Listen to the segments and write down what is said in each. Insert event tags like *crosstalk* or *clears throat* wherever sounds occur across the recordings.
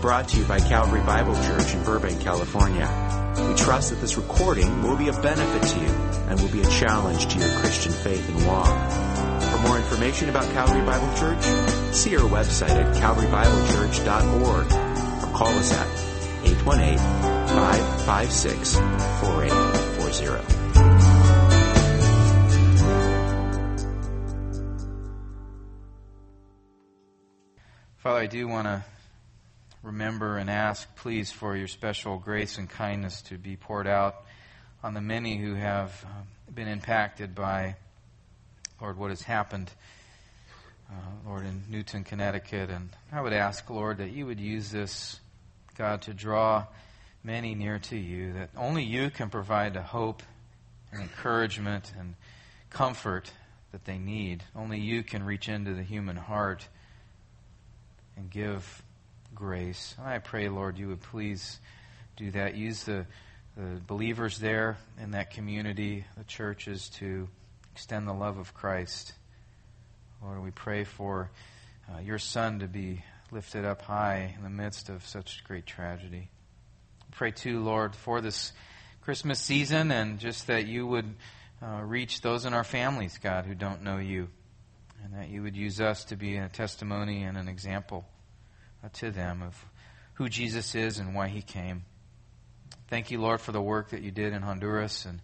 brought to you by Calvary Bible Church in Burbank, California. We trust that this recording will be a benefit to you and will be a challenge to your Christian faith and walk. For more information about Calvary Bible Church, see our website at calvarybiblechurch.org or call us at 818-556-4840. Father, I do want to remember and ask, please, for your special grace and kindness to be poured out on the many who have uh, been impacted by, Lord, what has happened, uh, Lord, in Newtown, Connecticut. And I would ask, Lord, that you would use this, God, to draw many near to you, that only you can provide the hope and encouragement and comfort that they need. Only you can reach into the human heart and give grace. I pray, Lord, you would please do that. Use the, the believers there in that community, the churches, to extend the love of Christ. Lord, we pray for uh, your Son to be lifted up high in the midst of such great tragedy. Pray too, Lord, for this Christmas season and just that you would uh, reach those in our families, God, who don't know you, and that you would use us to be a testimony and an example to them of who Jesus is and why he came. Thank you, Lord, for the work that you did in Honduras, and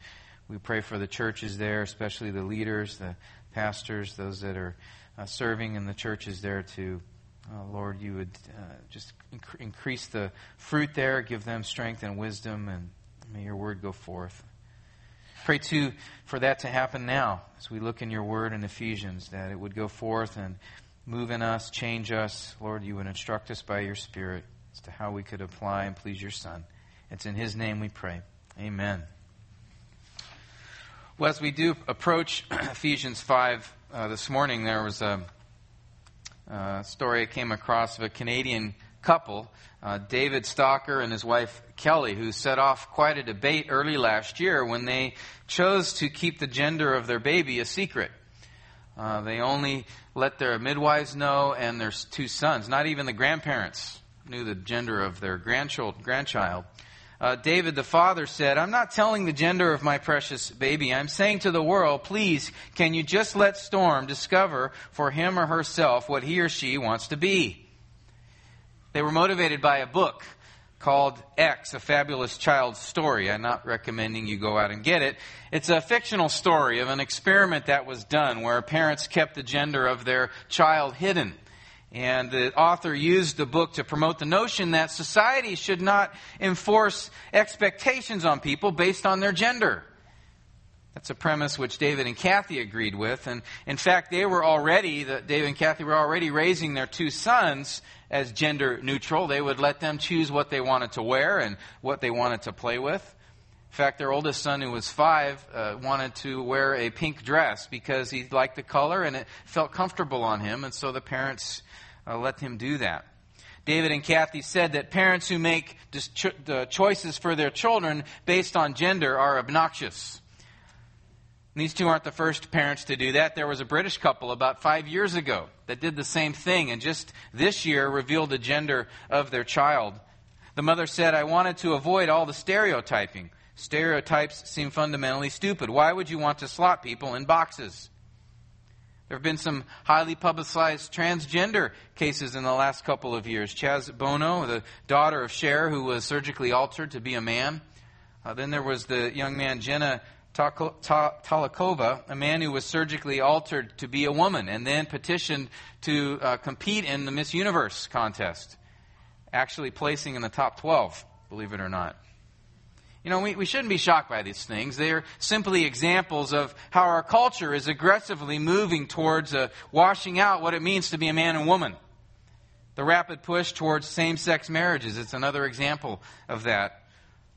we pray for the churches there, especially the leaders, the pastors, those that are uh, serving in the churches there to uh, Lord, you would uh, just inc- increase the fruit there, give them strength and wisdom, and may your word go forth. Pray too for that to happen now as we look in your word in Ephesians, that it would go forth and move in us, change us. Lord, you would instruct us by your Spirit as to how we could apply and please your Son. It's in his name we pray. Amen. Well, as we do approach *clears throat* Ephesians 5 uh, this morning, there was a uh, story I came across of a Canadian couple, uh, David Stocker and his wife Kelly, who set off quite a debate early last year when they chose to keep the gender of their baby a secret. Uh, they only let their midwives know and their two sons, not even the grandparents, knew the gender of their grandchild. grandchild. Uh, David the father said, I'm not telling the gender of my precious baby. I'm saying to the world, please, can you just let Storm discover for him or herself what he or she wants to be? They were motivated by a book called X, A Fabulous Child's Story. I'm not recommending you go out and get it. It's a fictional story of an experiment that was done where parents kept the gender of their child hidden. And the author used the book to promote the notion that society should not enforce expectations on people based on their gender. That's a premise which David and Kathy agreed with. And in fact, they were already, David and Kathy were already raising their two sons as gender neutral. They would let them choose what they wanted to wear and what they wanted to play with. In fact, their oldest son, who was five, uh, wanted to wear a pink dress because he liked the color and it felt comfortable on him, and so the parents uh, let him do that. David and Kathy said that parents who make cho- choices for their children based on gender are obnoxious. These two aren't the first parents to do that. There was a British couple about five years ago that did the same thing and just this year revealed the gender of their child. The mother said, I wanted to avoid all the stereotyping. Stereotypes seem fundamentally stupid. Why would you want to slot people in boxes? There have been some highly publicized transgender cases in the last couple of years. Chaz Bono, the daughter of Cher, who was surgically altered to be a man. Uh, then there was the young man Jenna Talackova, a man who was surgically altered to be a woman and then petitioned to uh, compete in the Miss Universe contest, actually placing in the top 12, believe it or not. You know, we, we shouldn't be shocked by these things. They're simply examples of how our culture is aggressively moving towards uh, washing out what it means to be a man and woman. The rapid push towards same sex marriages, it's another example of that.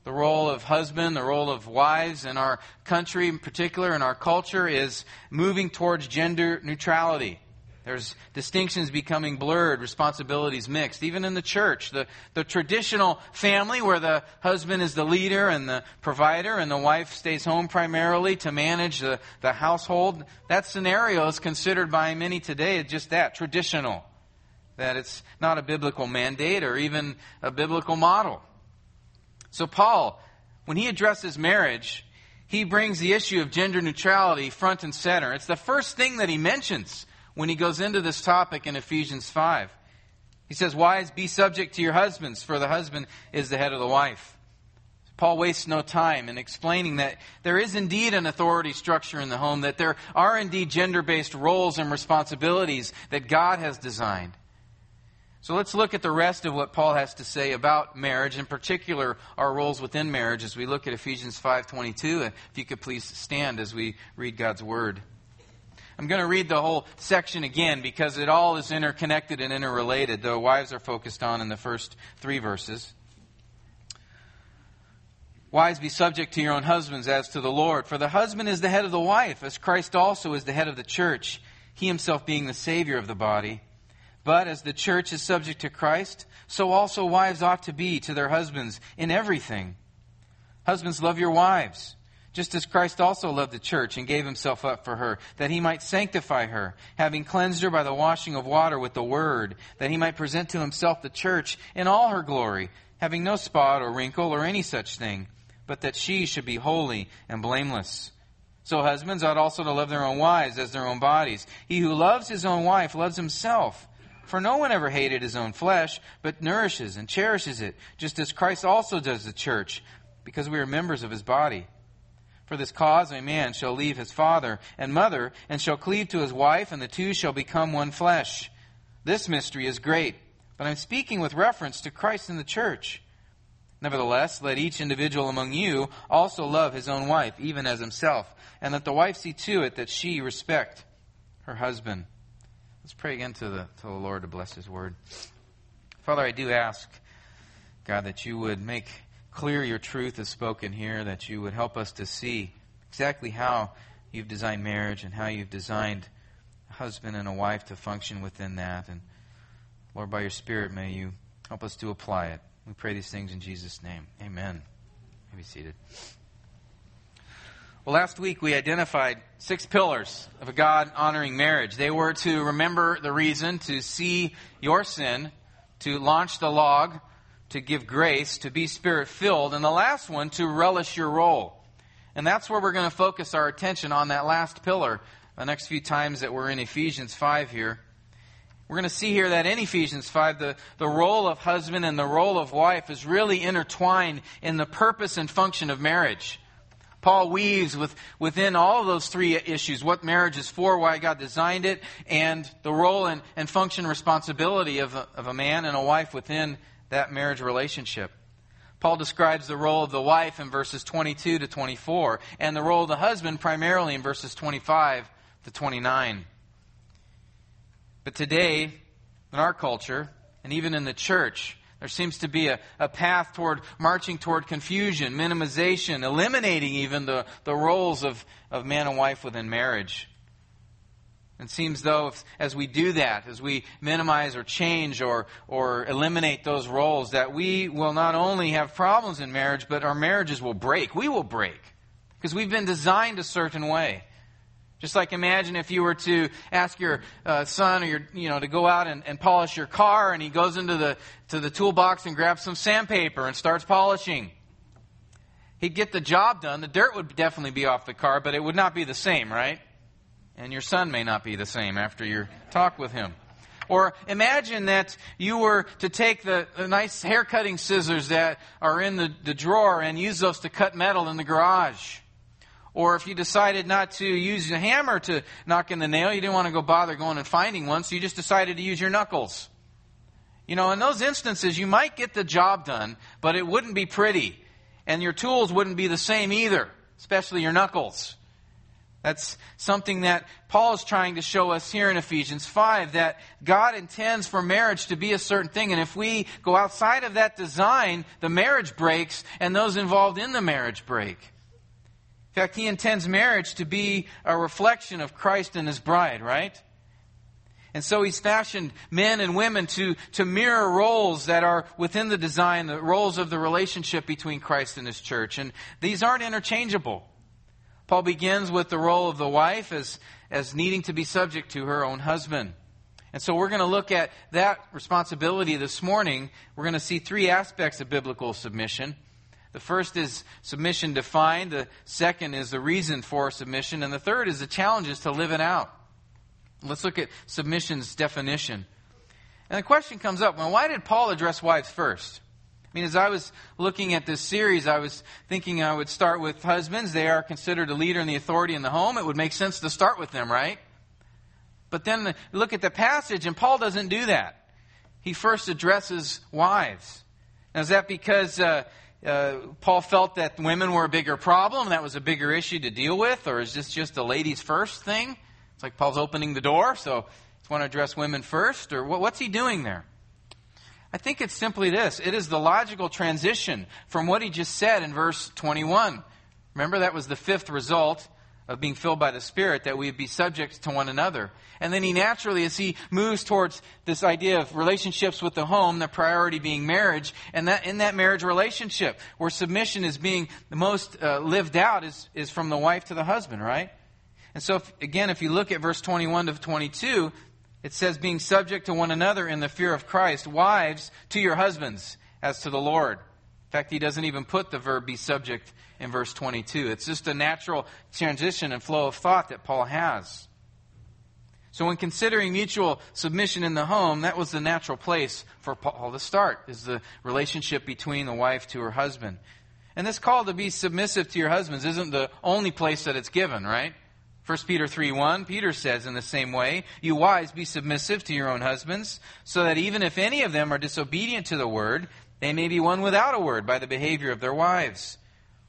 The role of husband, the role of wives in our country in particular, in our culture, is moving towards gender neutrality. There's distinctions becoming blurred, responsibilities mixed. Even in the church, the, the traditional family where the husband is the leader and the provider and the wife stays home primarily to manage the, the household, that scenario is considered by many today just that, traditional. that it's not a biblical mandate or even a biblical model. So, Paul, when he addresses marriage, he brings the issue of gender neutrality front and center. It's the first thing that he mentions when he goes into this topic in Ephesians 5. He says, Wives, be subject to your husbands, for the husband is the head of the wife. Paul wastes no time in explaining that there is indeed an authority structure in the home, that there are indeed gender based roles and responsibilities that God has designed. So let's look at the rest of what Paul has to say about marriage, in particular our roles within marriage as we look at Ephesians 5:22. If you could please stand as we read God's word. I'm going to read the whole section again because it all is interconnected and interrelated. The wives are focused on in the first 3 verses. Wives, be subject to your own husbands as to the Lord. For the husband is the head of the wife, as Christ also is the head of the church, he himself being the Savior of the body. But as the church is subject to Christ, so also wives ought to be to their husbands in everything. Husbands, love your wives, just as Christ also loved the church and gave himself up for her, that he might sanctify her, having cleansed her by the washing of water with the word, that he might present to himself the church in all her glory, having no spot or wrinkle or any such thing but that she should be holy and blameless. So husbands ought also to love their own wives as their own bodies. He who loves his own wife loves himself. For no one ever hated his own flesh, but nourishes and cherishes it, just as Christ also does the church, because we are members of his body. For this cause a man shall leave his father and mother, and shall cleave to his wife, and the two shall become one flesh. This mystery is great, but I'm speaking with reference to Christ and the church. Nevertheless, let each individual among you also love his own wife, even as himself, and let the wife see to it that she respect her husband. Let's pray again to the, to the Lord to bless his word. Father, I do ask, God, that you would make clear your truth as spoken here, that you would help us to see exactly how you've designed marriage and how you've designed a husband and a wife to function within that. And Lord, by your Spirit, may you help us to apply it. We pray these things in Jesus' name. Amen. Be seated. Well, last week we identified six pillars of a God honoring marriage. They were to remember the reason, to see your sin, to launch the log, to give grace, to be spirit filled, and the last one, to relish your role. And that's where we're going to focus our attention on that last pillar the next few times that we're in Ephesians 5 here. We're going to see here that in Ephesians 5, the, the role of husband and the role of wife is really intertwined in the purpose and function of marriage. Paul weaves with, within all those three issues what marriage is for, why God designed it, and the role and, and function responsibility of a, of a man and a wife within that marriage relationship. Paul describes the role of the wife in verses 22 to 24, and the role of the husband primarily in verses 25 to 29. But today, in our culture, and even in the church, there seems to be a, a path toward marching toward confusion, minimization, eliminating even the, the roles of, of man and wife within marriage. It seems though, if, as we do that, as we minimize or change or, or eliminate those roles, that we will not only have problems in marriage, but our marriages will break. We will break. Because we've been designed a certain way. Just like imagine if you were to ask your uh, son or your, you know, to go out and, and polish your car and he goes into the, to the toolbox and grabs some sandpaper and starts polishing. He'd get the job done. The dirt would definitely be off the car, but it would not be the same, right? And your son may not be the same after your talk with him. Or imagine that you were to take the, the nice hair cutting scissors that are in the, the drawer and use those to cut metal in the garage. Or if you decided not to use a hammer to knock in the nail, you didn't want to go bother going and finding one, so you just decided to use your knuckles. You know, in those instances, you might get the job done, but it wouldn't be pretty. And your tools wouldn't be the same either, especially your knuckles. That's something that Paul is trying to show us here in Ephesians 5 that God intends for marriage to be a certain thing. And if we go outside of that design, the marriage breaks and those involved in the marriage break. In fact, he intends marriage to be a reflection of Christ and his bride, right? And so he's fashioned men and women to, to mirror roles that are within the design, the roles of the relationship between Christ and his church. And these aren't interchangeable. Paul begins with the role of the wife as, as needing to be subject to her own husband. And so we're going to look at that responsibility this morning. We're going to see three aspects of biblical submission. The first is submission defined, the second is the reason for submission, and the third is the challenges to live it out. Let's look at submission's definition. And the question comes up well, why did Paul address wives first? I mean, as I was looking at this series, I was thinking I would start with husbands. They are considered a leader and the authority in the home. It would make sense to start with them, right? But then look at the passage, and Paul doesn't do that. He first addresses wives. Now, is that because uh, uh, Paul felt that women were a bigger problem, that was a bigger issue to deal with, or is this just a ladies first thing? It's like Paul's opening the door, so he's want to address women first, or what's he doing there? I think it's simply this it is the logical transition from what he just said in verse 21. Remember, that was the fifth result of being filled by the Spirit, that we would be subject to one another. And then he naturally, as he moves towards this idea of relationships with the home, the priority being marriage, and that in that marriage relationship, where submission is being the most uh, lived out, is, is from the wife to the husband, right? And so, if, again, if you look at verse 21 to 22, it says, being subject to one another in the fear of Christ, wives to your husbands as to the Lord. In fact, he doesn't even put the verb be subject in verse 22. It's just a natural transition and flow of thought that Paul has. So when considering mutual submission in the home, that was the natural place for Paul to start, is the relationship between the wife to her husband. And this call to be submissive to your husbands isn't the only place that it's given, right? 1 Peter 3 1, Peter says in the same way, You wives, be submissive to your own husbands, so that even if any of them are disobedient to the word, they may be won without a word by the behavior of their wives.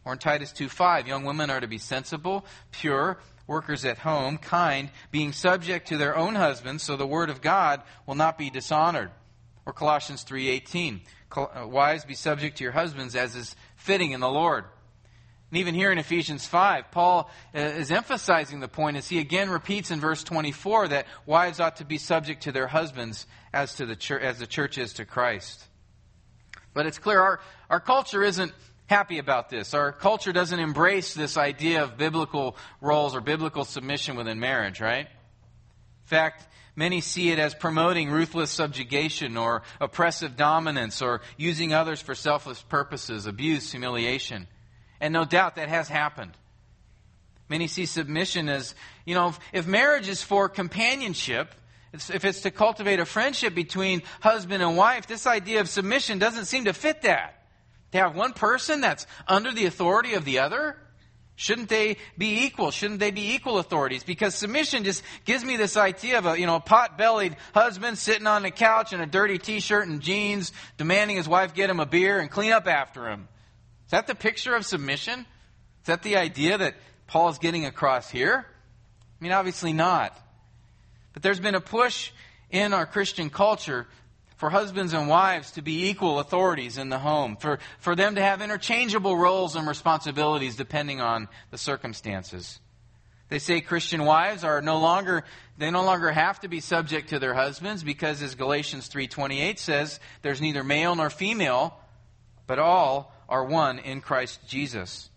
Or in Titus 2 5, young women are to be sensible, pure, workers at home, kind, being subject to their own husbands, so the word of God will not be dishonored. Or Colossians 3:18, uh, wives be subject to your husbands as is fitting in the Lord. And even here in Ephesians 5, Paul uh, is emphasizing the point as he again repeats in verse 24 that wives ought to be subject to their husbands as to the church, as the church is to Christ. But it's clear our, our culture isn't happy about this. Our culture doesn't embrace this idea of biblical roles or biblical submission within marriage, right? In fact, many see it as promoting ruthless subjugation or oppressive dominance or using others for selfless purposes, abuse, humiliation. And no doubt that has happened. Many see submission as, you know, if, if marriage is for companionship, if it's to cultivate a friendship between husband and wife, this idea of submission doesn't seem to fit that. To have one person that's under the authority of the other? Shouldn't they be equal? Shouldn't they be equal authorities? Because submission just gives me this idea of a, you know, pot-bellied husband sitting on the couch in a dirty t-shirt and jeans, demanding his wife get him a beer and clean up after him. Is that the picture of submission? Is that the idea that Paul is getting across here? I mean, obviously not. But there's been a push in our Christian culture for husbands and wives to be equal authorities in the home, for, for them to have interchangeable roles and responsibilities depending on the circumstances. They say Christian wives are no longer they no longer have to be subject to their husbands because as Galatians 3:28 says, there's neither male nor female, but all are one in Christ Jesus.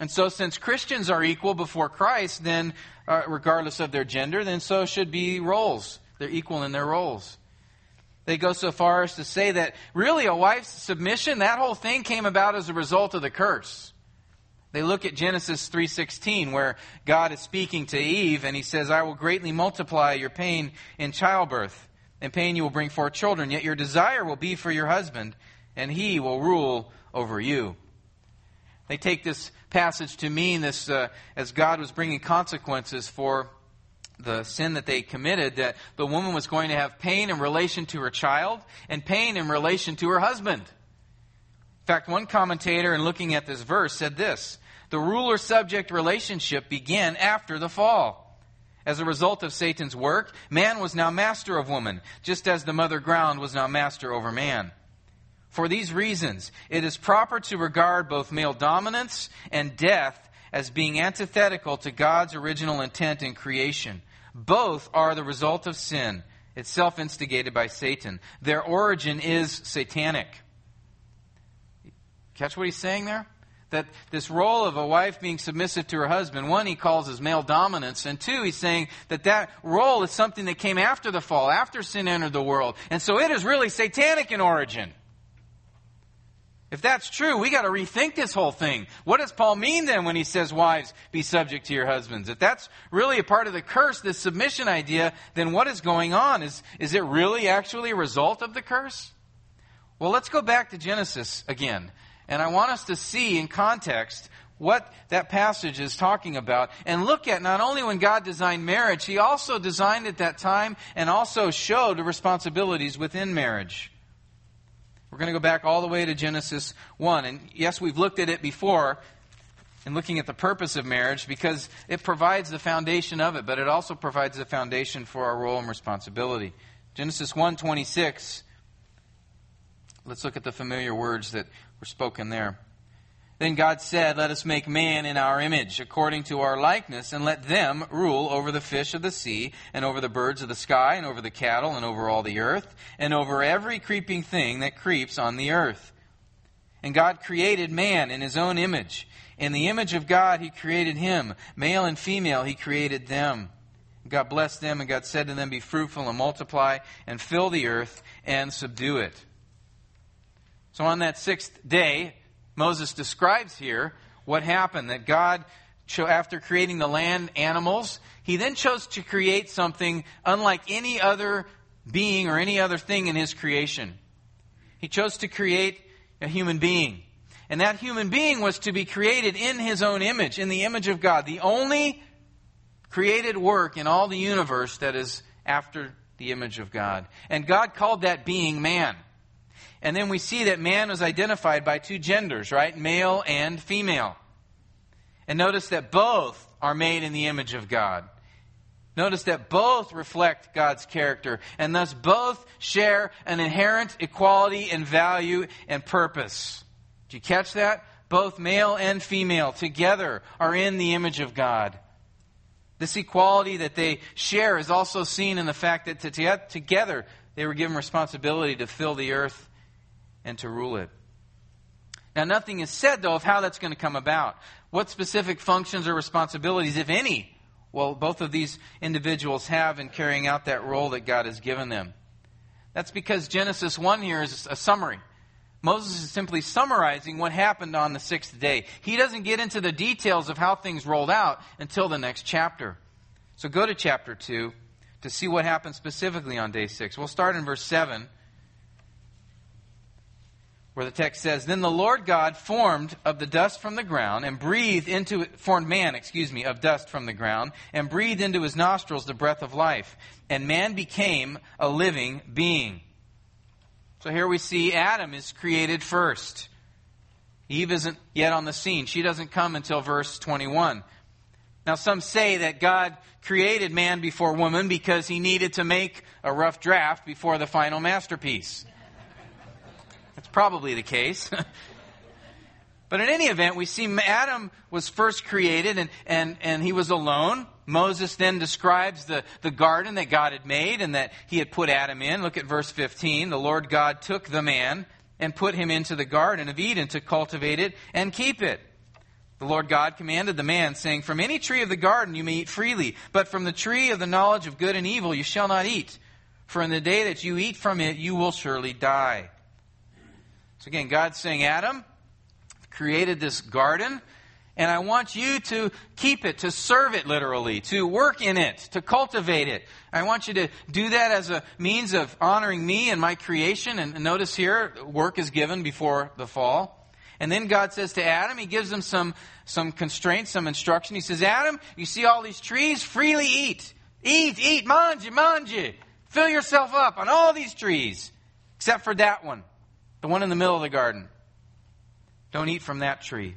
And so since Christians are equal before Christ, then uh, regardless of their gender, then so should be roles. They're equal in their roles. They go so far as to say that really a wife's submission, that whole thing came about as a result of the curse. They look at Genesis 3:16 where God is speaking to Eve and he says, "I will greatly multiply your pain in childbirth. In pain you will bring forth children, yet your desire will be for your husband, and he will rule over you." They take this passage to mean this uh, as God was bringing consequences for the sin that they committed that the woman was going to have pain in relation to her child and pain in relation to her husband. In fact, one commentator, in looking at this verse, said this The ruler subject relationship began after the fall. As a result of Satan's work, man was now master of woman, just as the mother ground was now master over man. For these reasons, it is proper to regard both male dominance and death as being antithetical to God's original intent in creation. Both are the result of sin, itself instigated by Satan. Their origin is satanic. Catch what he's saying there? that this role of a wife being submissive to her husband, one, he calls as male dominance, and two, he's saying that that role is something that came after the fall, after sin entered the world. And so it is really satanic in origin. If that's true, we got to rethink this whole thing. What does Paul mean then when he says, wives, be subject to your husbands? If that's really a part of the curse, this submission idea, then what is going on? Is, is it really actually a result of the curse? Well, let's go back to Genesis again. And I want us to see in context what that passage is talking about and look at not only when God designed marriage, He also designed at that time and also showed the responsibilities within marriage. We're going to go back all the way to Genesis 1. And yes, we've looked at it before in looking at the purpose of marriage because it provides the foundation of it, but it also provides the foundation for our role and responsibility. Genesis 1:26 Let's look at the familiar words that were spoken there. Then God said, Let us make man in our image, according to our likeness, and let them rule over the fish of the sea, and over the birds of the sky, and over the cattle, and over all the earth, and over every creeping thing that creeps on the earth. And God created man in his own image. In the image of God, he created him. Male and female, he created them. God blessed them, and God said to them, Be fruitful and multiply, and fill the earth, and subdue it. So on that sixth day, Moses describes here what happened that God, after creating the land animals, he then chose to create something unlike any other being or any other thing in his creation. He chose to create a human being. And that human being was to be created in his own image, in the image of God. The only created work in all the universe that is after the image of God. And God called that being man. And then we see that man was identified by two genders, right? Male and female. And notice that both are made in the image of God. Notice that both reflect God's character, and thus both share an inherent equality in value and purpose. Did you catch that? Both male and female together are in the image of God. This equality that they share is also seen in the fact that together they were given responsibility to fill the earth and to rule it. Now, nothing is said, though, of how that's going to come about. What specific functions or responsibilities, if any, will both of these individuals have in carrying out that role that God has given them? That's because Genesis 1 here is a summary. Moses is simply summarizing what happened on the sixth day. He doesn't get into the details of how things rolled out until the next chapter. So go to chapter 2 to see what happened specifically on day 6. We'll start in verse 7 where the text says, Then the Lord God formed of the dust from the ground and breathed into it, formed man, excuse me, of dust from the ground and breathed into his nostrils the breath of life. And man became a living being. So here we see Adam is created first. Eve isn't yet on the scene. She doesn't come until verse 21. Now, some say that God created man before woman because he needed to make a rough draft before the final masterpiece. Probably the case. *laughs* but in any event, we see Adam was first created and, and, and he was alone. Moses then describes the, the garden that God had made and that he had put Adam in. Look at verse 15. The Lord God took the man and put him into the garden of Eden to cultivate it and keep it. The Lord God commanded the man, saying, From any tree of the garden you may eat freely, but from the tree of the knowledge of good and evil you shall not eat. For in the day that you eat from it, you will surely die. So again, God's saying, Adam, created this garden, and I want you to keep it, to serve it literally, to work in it, to cultivate it. I want you to do that as a means of honoring me and my creation. And notice here, work is given before the fall. And then God says to Adam, He gives him some, some constraints, some instruction. He says, Adam, you see all these trees? Freely eat. Eat, eat, manje, manje. Fill yourself up on all these trees, except for that one. The one in the middle of the garden. Don't eat from that tree.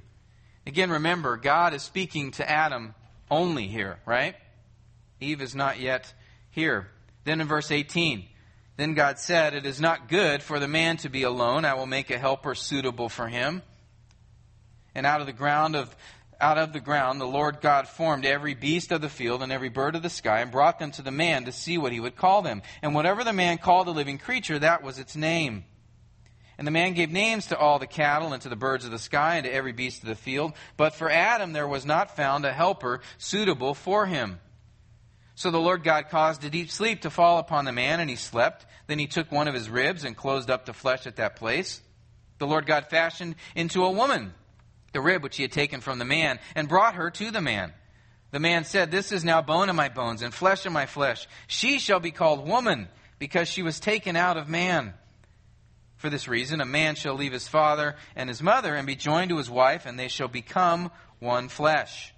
Again, remember, God is speaking to Adam only here, right? Eve is not yet here. Then in verse 18, then God said, It is not good for the man to be alone. I will make a helper suitable for him. And out of the ground of out of the ground the Lord God formed every beast of the field and every bird of the sky and brought them to the man to see what he would call them. And whatever the man called a living creature, that was its name. And the man gave names to all the cattle and to the birds of the sky and to every beast of the field. But for Adam there was not found a helper suitable for him. So the Lord God caused a deep sleep to fall upon the man, and he slept. Then he took one of his ribs and closed up the flesh at that place. The Lord God fashioned into a woman the rib which he had taken from the man, and brought her to the man. The man said, This is now bone of my bones and flesh of my flesh. She shall be called woman, because she was taken out of man. For this reason, a man shall leave his father and his mother and be joined to his wife, and they shall become one flesh.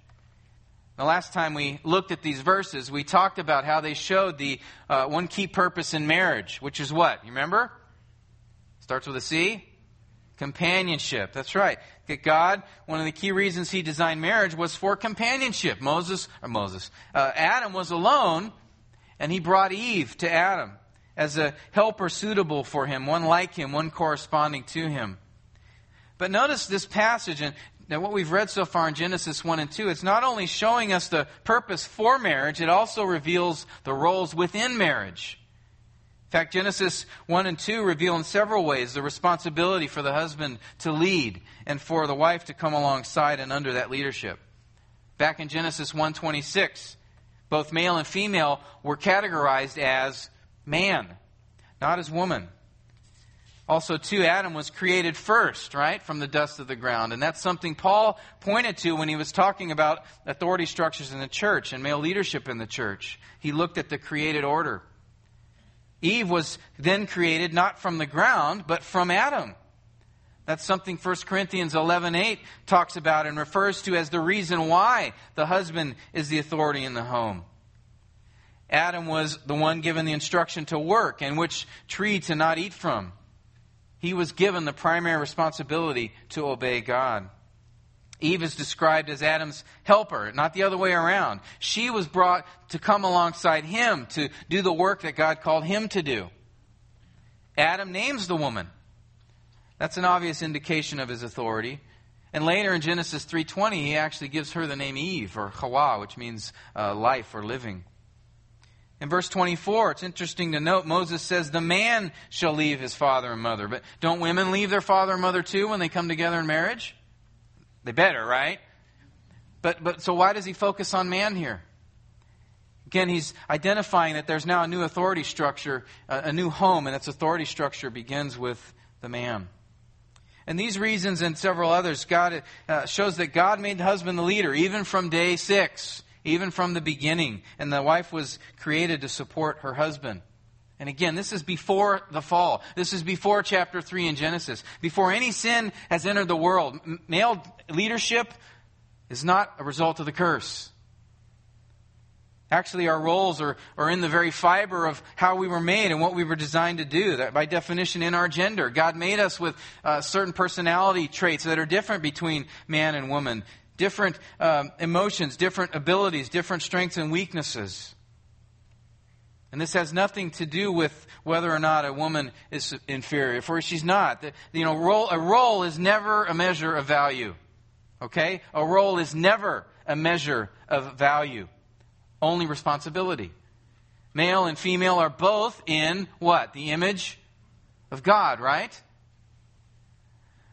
The last time we looked at these verses, we talked about how they showed the uh, one key purpose in marriage, which is what? You remember? Starts with a C. Companionship. That's right. That God, one of the key reasons He designed marriage was for companionship. Moses, or Moses, uh, Adam was alone, and He brought Eve to Adam as a helper suitable for him, one like him, one corresponding to him. But notice this passage, and what we've read so far in Genesis 1 and 2, it's not only showing us the purpose for marriage, it also reveals the roles within marriage. In fact, Genesis 1 and 2 reveal in several ways the responsibility for the husband to lead and for the wife to come alongside and under that leadership. Back in Genesis 1:26, both male and female were categorized as man, not as woman. Also, too, Adam was created first, right, from the dust of the ground. And that's something Paul pointed to when he was talking about authority structures in the church and male leadership in the church. He looked at the created order. Eve was then created not from the ground, but from Adam. That's something 1 Corinthians 11:8 talks about and refers to as the reason why the husband is the authority in the home. Adam was the one given the instruction to work and which tree to not eat from. He was given the primary responsibility to obey God. Eve is described as Adam's helper, not the other way around. She was brought to come alongside him to do the work that God called him to do. Adam names the woman. That's an obvious indication of his authority. And later in Genesis 3:20, he actually gives her the name Eve or Hawa, which means uh, life or living. In verse 24, it's interesting to note, Moses says, The man shall leave his father and mother. But don't women leave their father and mother too when they come together in marriage? They better, right? But, but so why does he focus on man here? Again, he's identifying that there's now a new authority structure, a, a new home, and its authority structure begins with the man. And these reasons and several others, God uh, shows that God made the husband the leader, even from day six even from the beginning. And the wife was created to support her husband. And again, this is before the fall. This is before chapter 3 in Genesis. Before any sin has entered the world. Male leadership is not a result of the curse. Actually, our roles are, are in the very fiber of how we were made and what we were designed to do. That by definition, in our gender, God made us with uh, certain personality traits that are different between man and woman different um, emotions, different abilities, different strengths and weaknesses. And this has nothing to do with whether or not a woman is inferior, for she's not. You know, role, a role is never a measure of value. Okay? A role is never a measure of value. Only responsibility. Male and female are both in what? The image of God, right?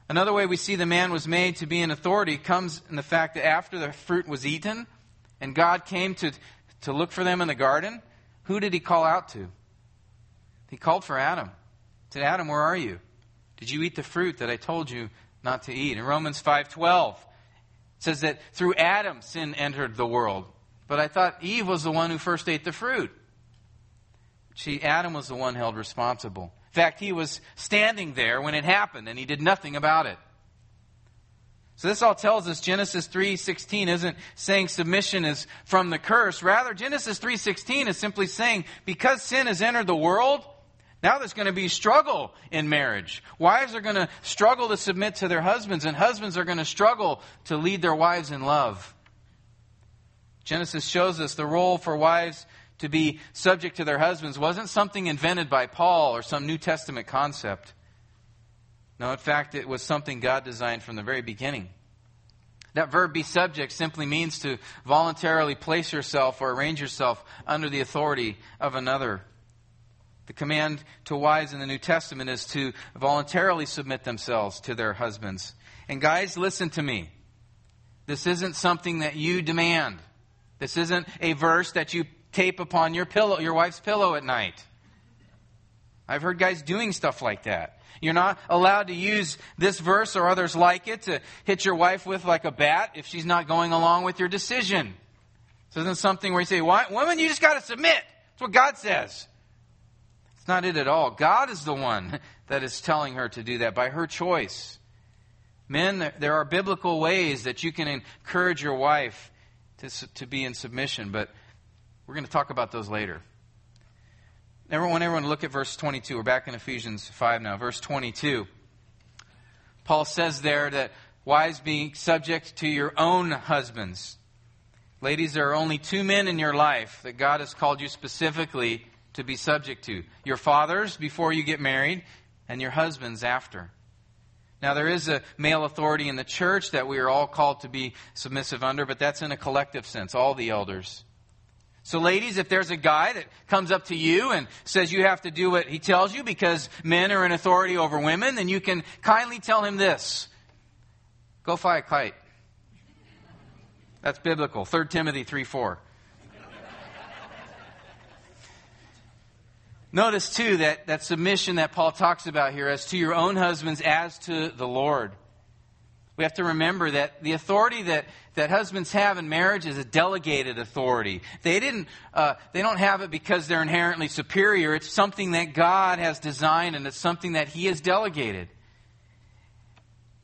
Another way we see the man was made to be an authority comes in the fact that after the fruit was eaten and God came to, to look for them in the garden, who did he call out to? He called for Adam. He said, Adam, where are you? Did you eat the fruit that I told you not to eat? In Romans 5.12, it says that through Adam sin entered the world. But I thought Eve was the one who first ate the fruit. She, Adam was the one held responsible. Fact, he was standing there when it happened and he did nothing about it. So this all tells us Genesis 3:16 isn't saying submission is from the curse. Rather, Genesis 3:16 is simply saying because sin has entered the world, now there's going to be struggle in marriage. Wives are going to struggle to submit to their husbands and husbands are going to struggle to lead their wives in love. Genesis shows us the role for wives to be subject to their husbands wasn't something invented by Paul or some New Testament concept. No, in fact, it was something God designed from the very beginning. That verb be subject simply means to voluntarily place yourself or arrange yourself under the authority of another. The command to wives in the New Testament is to voluntarily submit themselves to their husbands. And guys, listen to me. This isn't something that you demand. This isn't a verse that you tape upon your pillow, your wife's pillow at night. I've heard guys doing stuff like that. You're not allowed to use this verse or others like it to hit your wife with like a bat if she's not going along with your decision. This isn't something where you say, Why? women, you just got to submit. That's what God says. It's not it at all. God is the one *laughs* that is telling her to do that by her choice. Men, there are biblical ways that you can encourage your wife to, to be in submission, but we're going to talk about those later. Everyone, everyone, look at verse 22. We're back in Ephesians 5 now. Verse 22. Paul says there that wives be subject to your own husbands. Ladies, there are only two men in your life that God has called you specifically to be subject to your fathers before you get married, and your husbands after. Now, there is a male authority in the church that we are all called to be submissive under, but that's in a collective sense, all the elders. So, ladies, if there's a guy that comes up to you and says you have to do what he tells you because men are in authority over women, then you can kindly tell him this go fly a kite. That's biblical. 3 Timothy 3 4. Notice, too, that, that submission that Paul talks about here as to your own husbands as to the Lord. We have to remember that the authority that, that husbands have in marriage is a delegated authority. They didn't, uh, they don't have it because they're inherently superior. It's something that God has designed and it's something that He has delegated.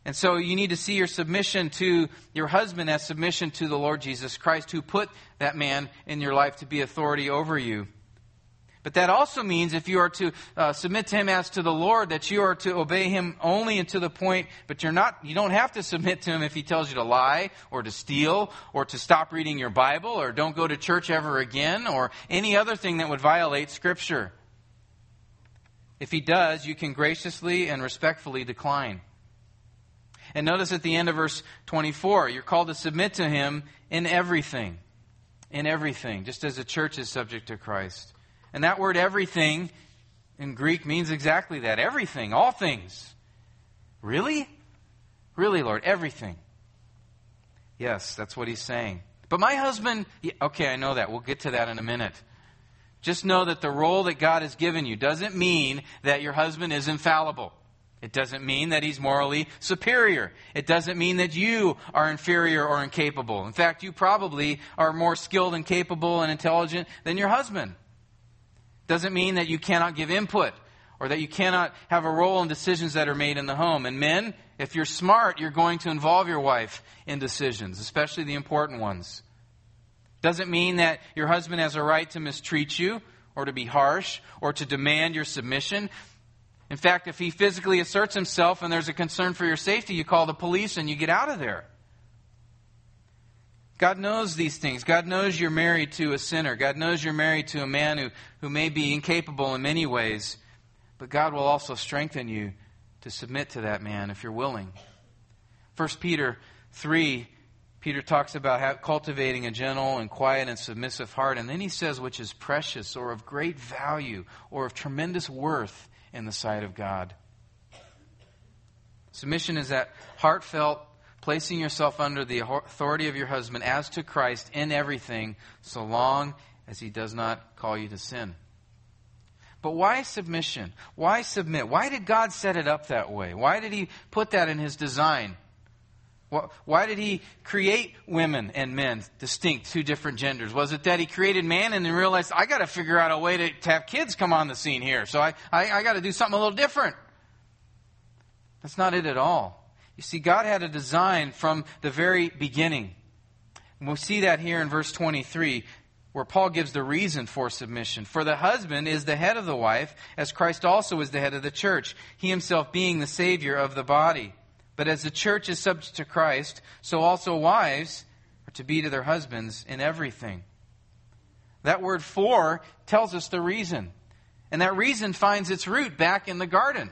And so you need to see your submission to your husband as submission to the Lord Jesus Christ, who put that man in your life to be authority over you. But that also means if you are to uh, submit to him as to the Lord, that you are to obey him only and to the point, but you're not, you don't have to submit to him if he tells you to lie or to steal or to stop reading your Bible or don't go to church ever again or any other thing that would violate scripture. If he does, you can graciously and respectfully decline. And notice at the end of verse 24, you're called to submit to him in everything. In everything, just as the church is subject to Christ. And that word everything in Greek means exactly that everything, all things. Really? Really, Lord, everything. Yes, that's what he's saying. But my husband, okay, I know that. We'll get to that in a minute. Just know that the role that God has given you doesn't mean that your husband is infallible. It doesn't mean that he's morally superior. It doesn't mean that you are inferior or incapable. In fact, you probably are more skilled and capable and intelligent than your husband. Doesn't mean that you cannot give input or that you cannot have a role in decisions that are made in the home. And men, if you're smart, you're going to involve your wife in decisions, especially the important ones. Doesn't mean that your husband has a right to mistreat you or to be harsh or to demand your submission. In fact, if he physically asserts himself and there's a concern for your safety, you call the police and you get out of there. God knows these things. God knows you're married to a sinner. God knows you're married to a man who, who may be incapable in many ways. But God will also strengthen you to submit to that man if you're willing. 1 Peter 3, Peter talks about how, cultivating a gentle and quiet and submissive heart. And then he says, which is precious or of great value or of tremendous worth in the sight of God. Submission is that heartfelt placing yourself under the authority of your husband as to Christ in everything, so long as he does not call you to sin. But why submission? Why submit? Why did God set it up that way? Why did he put that in his design? Why did he create women and men, distinct, two different genders? Was it that he created man and then realized, I got to figure out a way to, to, have kids come on the scene here, so I, I, I got to do something a little different? That's not it at all. You see, God had a design from the very beginning. And we see that here in verse 23, where Paul gives the reason for submission. For the husband is the head of the wife, as Christ also is the head of the church, he himself being the Savior of the body. But as the church is subject to Christ, so also wives are to be to their husbands in everything. That word for tells us the reason. And that reason finds its root back in the garden.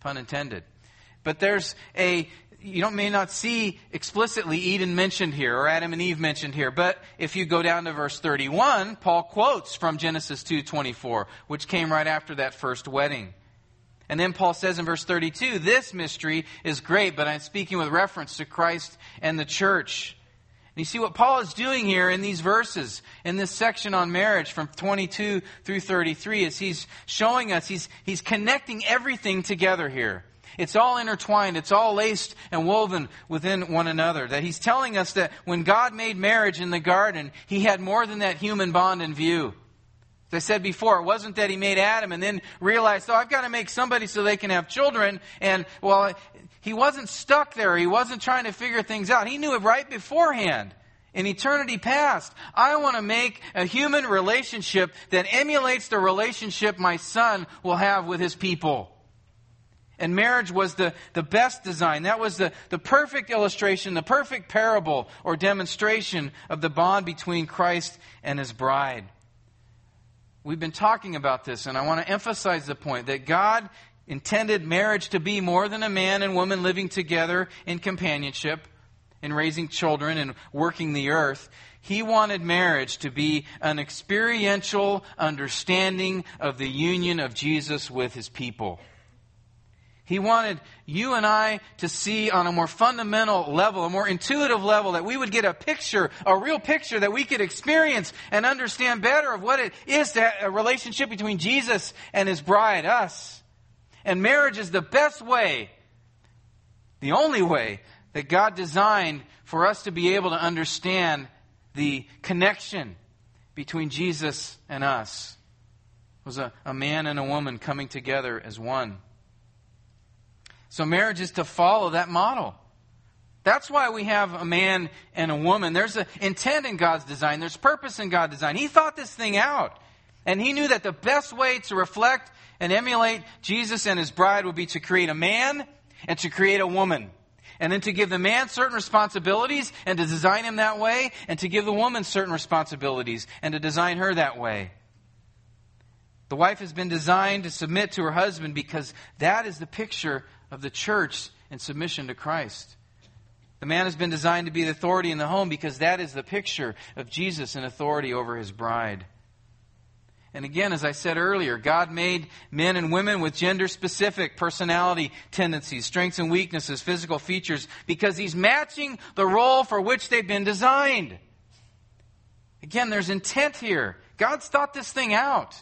Pun intended. But there's a you don't, may not see explicitly Eden mentioned here or Adam and Eve mentioned here, but if you go down to verse 31, Paul quotes from Genesis 2:24, which came right after that first wedding. And then Paul says in verse 32, this mystery is great, but I'm speaking with reference to Christ and the church. And you see what Paul is doing here in these verses, in this section on marriage from 22 through 33, is he's showing us, he's, he's connecting everything together here. It's all intertwined. It's all laced and woven within one another. That he's telling us that when God made marriage in the garden, he had more than that human bond in view. As I said before, it wasn't that he made Adam and then realized, oh, I've got to make somebody so they can have children. And, well, he wasn't stuck there. He wasn't trying to figure things out. He knew it right beforehand. In eternity past, I want to make a human relationship that emulates the relationship my son will have with his people. And marriage was the, the best design. That was the, the perfect illustration, the perfect parable or demonstration of the bond between Christ and his bride. We've been talking about this, and I want to emphasize the point that God intended marriage to be more than a man and woman living together in companionship, in raising children, and working the earth. He wanted marriage to be an experiential understanding of the union of Jesus with his people. He wanted you and I to see on a more fundamental level, a more intuitive level, that we would get a picture, a real picture that we could experience and understand better of what it is to a relationship between Jesus and his bride, us. And marriage is the best way, the only way that God designed for us to be able to understand the connection between Jesus and us. It was a, a man and a woman coming together as one. So marriage is to follow that model. That's why we have a man and a woman. There's an intent in God's design. There's purpose in God's design. He thought this thing out. And he knew that the best way to reflect and emulate Jesus and his bride would be to create a man and to create a woman. And then to give the man certain responsibilities and to design him that way, and to give the woman certain responsibilities and to design her that way. The wife has been designed to submit to her husband because that is the picture of the church in submission to Christ. The man has been designed to be the authority in the home because that is the picture of Jesus in authority over his bride. And again, as I said earlier, God made men and women with gender specific personality tendencies, strengths and weaknesses, physical features, because He's matching the role for which they've been designed. Again, there's intent here. God's thought this thing out.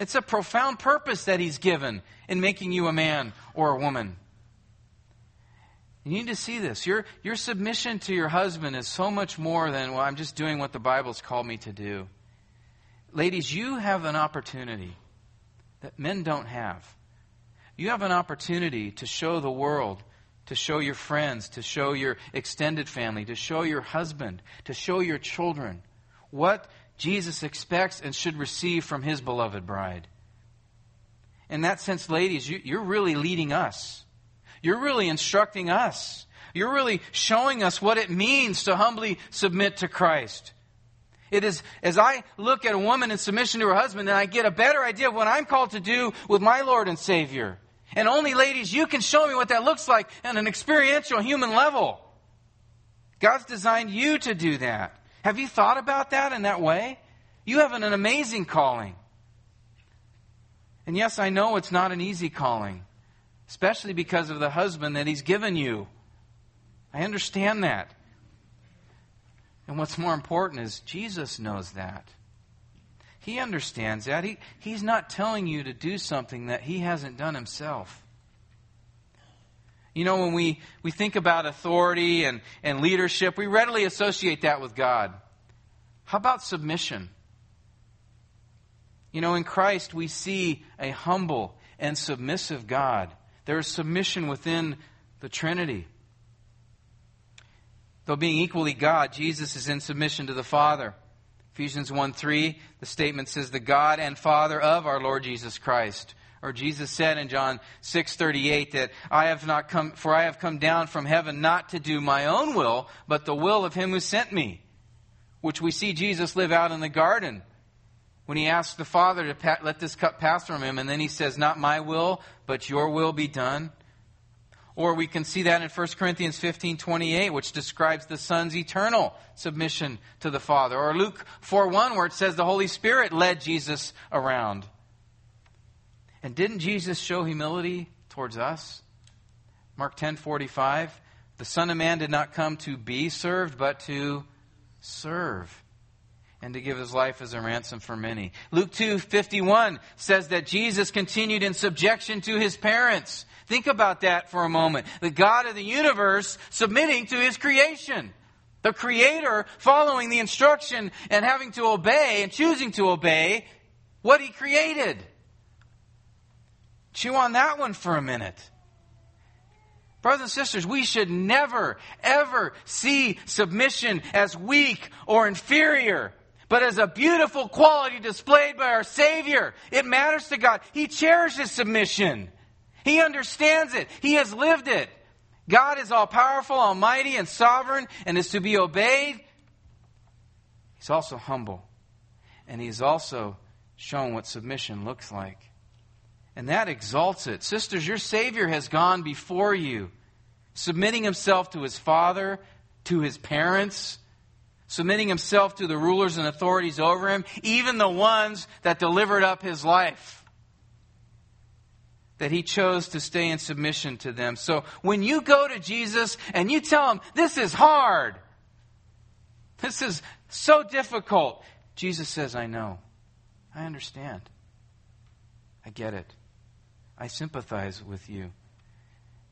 It's a profound purpose that He's given in making you a man or a woman. You need to see this. Your, your submission to your husband is so much more than, well, I'm just doing what the Bible's called me to do. Ladies, you have an opportunity that men don't have. You have an opportunity to show the world, to show your friends, to show your extended family, to show your husband, to show your children what Jesus expects and should receive from his beloved bride. In that sense, ladies, you, are really leading us. You're really instructing us. You're really showing us what it means to humbly submit to Christ. It is as I look at a woman in submission to her husband, and I get a better idea of what I'm called to do with my Lord and Savior. And only, ladies, you can show me what that looks like on an experiential human level. God's designed you to do that. Have you thought about that in that way? You have an, amazing calling. And yes, I know it's not an easy calling, especially because of the husband that he's given you. I understand that. And what's more important is Jesus knows that. He understands that. He, he's not telling you to do something that he hasn't done himself. You know, when we, we think about authority and, and leadership, we readily associate that with God. How about submission? You know, in Christ, we see a humble and submissive God. There is submission within the Trinity. Though being equally God, Jesus is in submission to the Father. Ephesians 1 3, the statement says, The God and Father of our Lord Jesus Christ or Jesus said in John 6:38 that I have not come for I have come down from heaven not to do my own will, but the will of him who sent me. Which we see Jesus live out in the garden when he asks the Father to let this cup pass from him and then he says not my will, but your will be done. Or we can see that in 1 Corinthians 15 28, which describes the Son's eternal submission to the Father. Or Luke 4 1, where it says the Holy Spirit led Jesus around. And didn't Jesus show humility towards us? Mark 10 45, the Son of Man did not come to be served, but to serve and to give his life as a ransom for many. Luke 2:51 says that Jesus continued in subjection to his parents. Think about that for a moment. The God of the universe submitting to his creation. The creator following the instruction and having to obey and choosing to obey what he created. Chew on that one for a minute. Brothers and sisters, we should never, ever see submission as weak or inferior but as a beautiful quality displayed by our Savior. It matters to God. He cherishes submission. He understands it. He has lived it. God is all powerful, almighty, and sovereign, and is to be obeyed. He's also humble. And he's also shown what submission looks like. And that exalts it. Sisters, your Savior has gone before you, submitting himself to his Father, to his parents, submitting himself to the rulers and authorities over him, even the ones that delivered up his life. That he chose to stay in submission to them. So when you go to Jesus and you tell him, this is hard, this is so difficult, Jesus says, I know. I understand. I get it. I sympathize with you.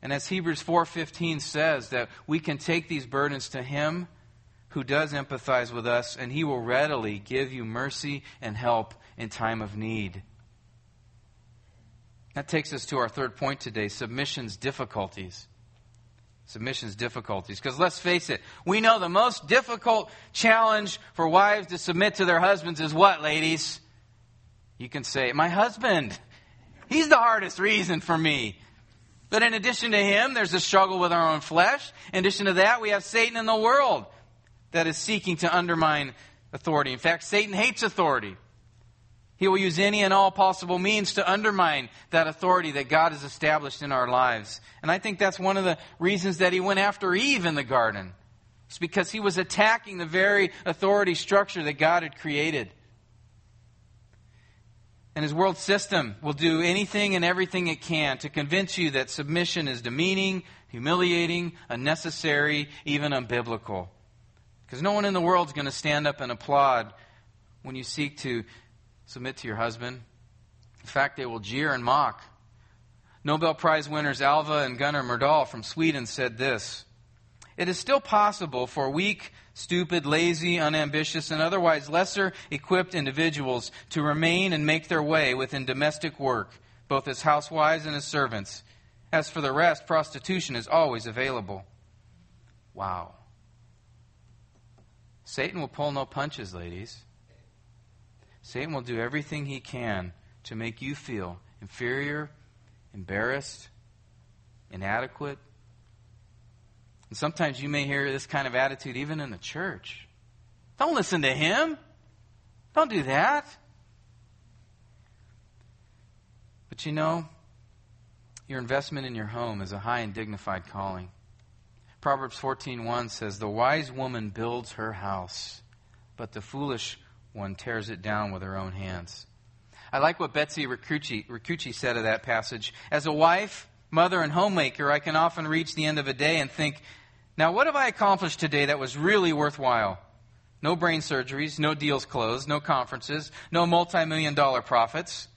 And as Hebrews 4:15 says that we can take these burdens to him who does empathize with us, and he will readily give you mercy and help in time of need. That takes us to our third point today submission's difficulties. Submission's difficulties. Because let's face it, we know the most difficult challenge for wives to submit to their husbands is what, ladies? You can say, My husband. He's the hardest reason for me. But in addition to him, there's a struggle with our own flesh. In addition to that, we have Satan in the world that is seeking to undermine authority. In fact, Satan hates authority. He will use any and all possible means to undermine that authority that God has established in our lives. And I think that's one of the reasons that he went after Eve in the garden. It's because he was attacking the very authority structure that God had created. And his world system will do anything and everything it can to convince you that submission is demeaning, humiliating, unnecessary, even unbiblical. Because no one in the world is going to stand up and applaud when you seek to submit to your husband. In fact, they will jeer and mock. Nobel Prize winners Alva and Gunnar Myrdal from Sweden said this It is still possible for weak, stupid, lazy, unambitious, and otherwise lesser equipped individuals to remain and make their way within domestic work, both as housewives and as servants. As for the rest, prostitution is always available. Wow. Satan will pull no punches, ladies. Satan will do everything he can to make you feel inferior, embarrassed, inadequate. And sometimes you may hear this kind of attitude even in the church. Don't listen to him. Don't do that. But you know, your investment in your home is a high and dignified calling. Proverbs 14:1 says, "The wise woman builds her house, but the foolish one tears it down with her own hands." I like what Betsy Ricucci, said of that passage. As a wife, mother, and homemaker, I can often reach the end of a day and think, now what have I accomplished today that was really worthwhile? No brain surgeries, no deals closed, no conferences, no multi-million dollar profits.